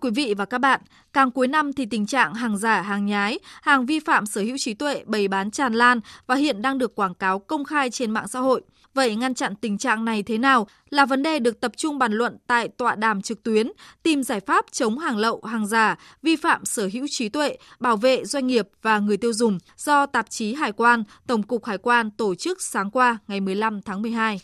quý vị và các bạn, càng cuối năm thì tình trạng hàng giả, hàng nhái, hàng vi phạm sở hữu trí tuệ bày bán tràn lan và hiện đang được quảng cáo công khai trên mạng xã hội. Vậy ngăn chặn tình trạng này thế nào là vấn đề được tập trung bàn luận tại tọa đàm trực tuyến, tìm giải pháp chống hàng lậu, hàng giả, vi phạm sở hữu trí tuệ, bảo vệ doanh nghiệp và người tiêu dùng do tạp chí Hải quan, Tổng cục Hải quan tổ chức sáng qua ngày 15 tháng 12.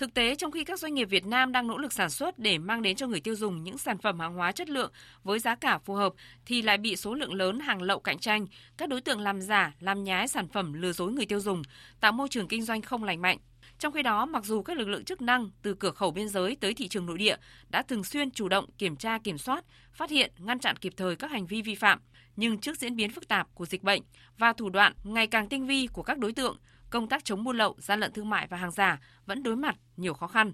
Thực tế, trong khi các doanh nghiệp Việt Nam đang nỗ lực sản xuất để mang đến cho người tiêu dùng những sản phẩm hàng hóa chất lượng với giá cả phù hợp, thì lại bị số lượng lớn hàng lậu cạnh tranh, các đối tượng làm giả, làm nhái sản phẩm lừa dối người tiêu dùng, tạo môi trường kinh doanh không lành mạnh. Trong khi đó, mặc dù các lực lượng chức năng từ cửa khẩu biên giới tới thị trường nội địa đã thường xuyên chủ động kiểm tra kiểm soát, phát hiện, ngăn chặn kịp thời các hành vi vi phạm, nhưng trước diễn biến phức tạp của dịch bệnh và thủ đoạn ngày càng tinh vi của các đối tượng, công tác chống buôn lậu, gian lận thương mại và hàng giả vẫn đối mặt nhiều khó khăn.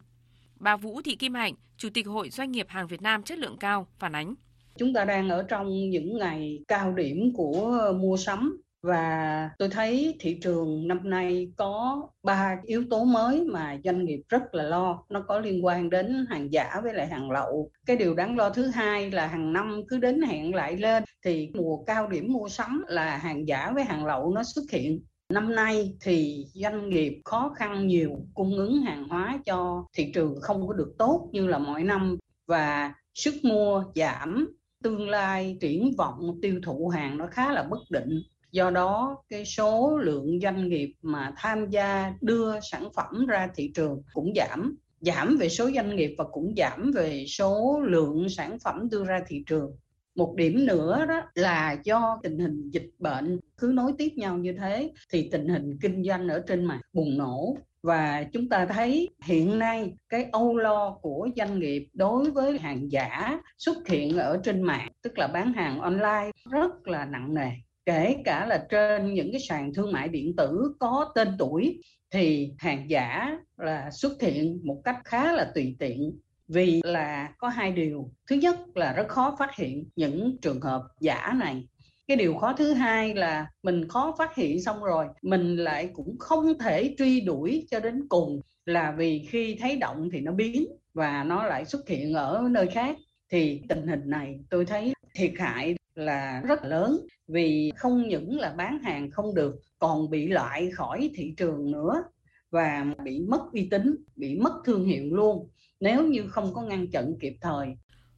Bà Vũ Thị Kim Hạnh, Chủ tịch Hội Doanh nghiệp hàng Việt Nam chất lượng cao phản ánh. Chúng ta đang ở trong những ngày cao điểm của mua sắm và tôi thấy thị trường năm nay có ba yếu tố mới mà doanh nghiệp rất là lo nó có liên quan đến hàng giả với lại hàng lậu cái điều đáng lo thứ hai là hàng năm cứ đến hẹn lại lên thì mùa cao điểm mua sắm là hàng giả với hàng lậu nó xuất hiện Năm nay thì doanh nghiệp khó khăn nhiều, cung ứng hàng hóa cho thị trường không có được tốt như là mọi năm và sức mua giảm, tương lai triển vọng tiêu thụ hàng nó khá là bất định. Do đó, cái số lượng doanh nghiệp mà tham gia đưa sản phẩm ra thị trường cũng giảm giảm về số doanh nghiệp và cũng giảm về số lượng sản phẩm đưa ra thị trường. Một điểm nữa đó là do tình hình dịch bệnh cứ nối tiếp nhau như thế thì tình hình kinh doanh ở trên mạng bùng nổ. Và chúng ta thấy hiện nay cái âu lo của doanh nghiệp đối với hàng giả xuất hiện ở trên mạng, tức là bán hàng online, rất là nặng nề. Kể cả là trên những cái sàn thương mại điện tử có tên tuổi thì hàng giả là xuất hiện một cách khá là tùy tiện. Vì là có hai điều. Thứ nhất là rất khó phát hiện những trường hợp giả này cái điều khó thứ hai là mình khó phát hiện xong rồi, mình lại cũng không thể truy đuổi cho đến cùng, là vì khi thấy động thì nó biến và nó lại xuất hiện ở nơi khác thì tình hình này tôi thấy thiệt hại là rất lớn, vì không những là bán hàng không được, còn bị loại khỏi thị trường nữa và bị mất uy tín, bị mất thương hiệu luôn nếu như không có ngăn chặn kịp thời.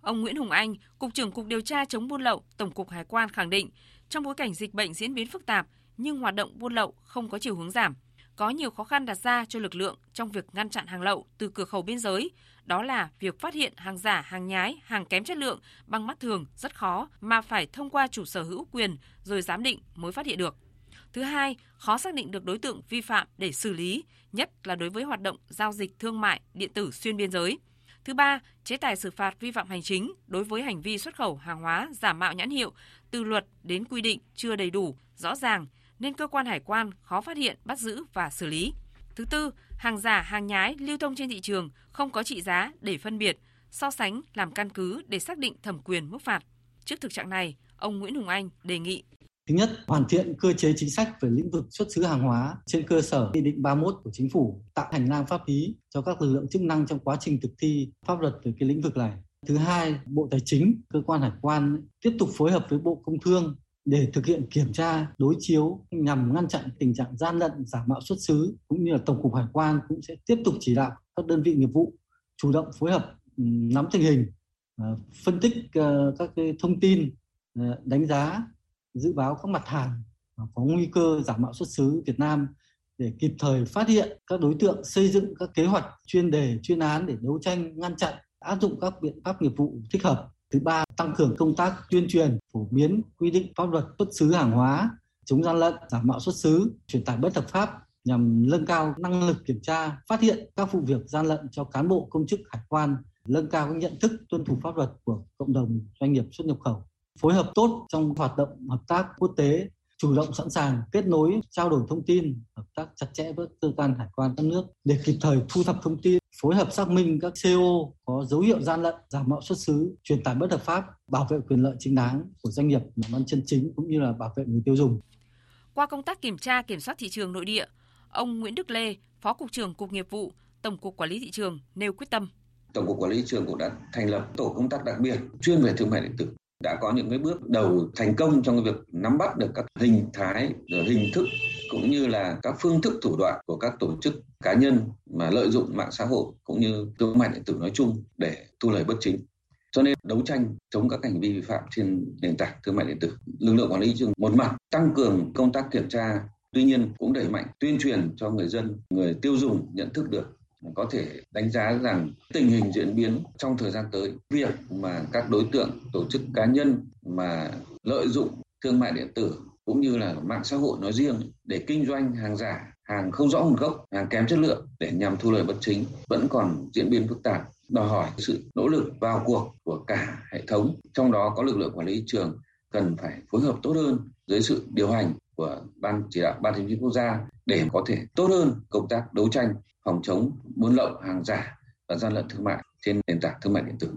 Ông Nguyễn Hùng Anh, Cục trưởng Cục Điều tra chống buôn lậu, Tổng cục Hải quan khẳng định, trong bối cảnh dịch bệnh diễn biến phức tạp nhưng hoạt động buôn lậu không có chiều hướng giảm, có nhiều khó khăn đặt ra cho lực lượng trong việc ngăn chặn hàng lậu từ cửa khẩu biên giới, đó là việc phát hiện hàng giả, hàng nhái, hàng kém chất lượng bằng mắt thường rất khó mà phải thông qua chủ sở hữu quyền rồi giám định mới phát hiện được. Thứ hai, khó xác định được đối tượng vi phạm để xử lý, nhất là đối với hoạt động giao dịch thương mại điện tử xuyên biên giới. Thứ ba, chế tài xử phạt vi phạm hành chính đối với hành vi xuất khẩu hàng hóa giả mạo nhãn hiệu từ luật đến quy định chưa đầy đủ, rõ ràng nên cơ quan hải quan khó phát hiện, bắt giữ và xử lý. Thứ tư, hàng giả, hàng nhái lưu thông trên thị trường không có trị giá để phân biệt, so sánh làm căn cứ để xác định thẩm quyền mức phạt. Trước thực trạng này, ông Nguyễn Hùng Anh đề nghị Thứ nhất, hoàn thiện cơ chế chính sách về lĩnh vực xuất xứ hàng hóa trên cơ sở Nghị định 31 của Chính phủ, tạo hành lang pháp lý cho các lực lượng chức năng trong quá trình thực thi pháp luật về cái lĩnh vực này. Thứ hai, Bộ Tài chính, cơ quan hải quan tiếp tục phối hợp với Bộ Công Thương để thực hiện kiểm tra, đối chiếu nhằm ngăn chặn tình trạng gian lận, giả mạo xuất xứ cũng như là Tổng cục Hải quan cũng sẽ tiếp tục chỉ đạo các đơn vị nghiệp vụ chủ động phối hợp nắm tình hình, ờ, phân tích ờ, các cái thông tin, ờ, đánh giá dự báo các mặt hàng có nguy cơ giả mạo xuất xứ Việt Nam để kịp thời phát hiện, các đối tượng xây dựng các kế hoạch, chuyên đề, chuyên án để đấu tranh, ngăn chặn, áp dụng các biện pháp nghiệp vụ thích hợp. Thứ ba, tăng cường công tác tuyên truyền, phổ biến quy định pháp luật xuất xứ hàng hóa, chống gian lận giả mạo xuất xứ, truyền tải bất hợp pháp nhằm nâng cao năng lực kiểm tra, phát hiện các vụ việc gian lận cho cán bộ công chức hải quan, nâng cao nhận thức tuân thủ pháp luật của cộng đồng doanh nghiệp xuất nhập khẩu phối hợp tốt trong hoạt động hợp tác quốc tế, chủ động sẵn sàng kết nối, trao đổi thông tin, hợp tác chặt chẽ với cơ quan hải quan các nước để kịp thời thu thập thông tin, phối hợp xác minh các CO có dấu hiệu gian lận, giả mạo xuất xứ, truyền tải bất hợp pháp, bảo vệ quyền lợi chính đáng của doanh nghiệp làm ăn chân chính cũng như là bảo vệ người tiêu dùng. Qua công tác kiểm tra kiểm soát thị trường nội địa, ông Nguyễn Đức Lê, Phó cục trưởng Cục Nghiệp vụ, Tổng cục Quản lý thị trường nêu quyết tâm Tổng cục Quản lý thị trường cũng đã thành lập tổ công tác đặc biệt chuyên về thương mại điện tử đã có những cái bước đầu thành công trong cái việc nắm bắt được các hình thái rồi hình thức cũng như là các phương thức thủ đoạn của các tổ chức cá nhân mà lợi dụng mạng xã hội cũng như thương mại điện tử nói chung để thu lời bất chính. Cho nên đấu tranh chống các hành vi vi phạm trên nền tảng thương mại điện tử. Lực lượng quản lý thị trường một mặt tăng cường công tác kiểm tra, tuy nhiên cũng đẩy mạnh tuyên truyền cho người dân, người tiêu dùng nhận thức được có thể đánh giá rằng tình hình diễn biến trong thời gian tới, việc mà các đối tượng, tổ chức cá nhân mà lợi dụng thương mại điện tử cũng như là mạng xã hội nói riêng để kinh doanh hàng giả, hàng không rõ nguồn gốc, hàng kém chất lượng để nhằm thu lời bất chính vẫn còn diễn biến phức tạp, đòi hỏi sự nỗ lực vào cuộc của cả hệ thống. Trong đó có lực lượng quản lý thị trường cần phải phối hợp tốt hơn dưới sự điều hành của ban chỉ đạo ban hành chính quốc gia để có thể tốt hơn công tác đấu tranh phòng chống buôn lậu hàng giả và gian lận thương mại trên nền tảng thương mại điện tử.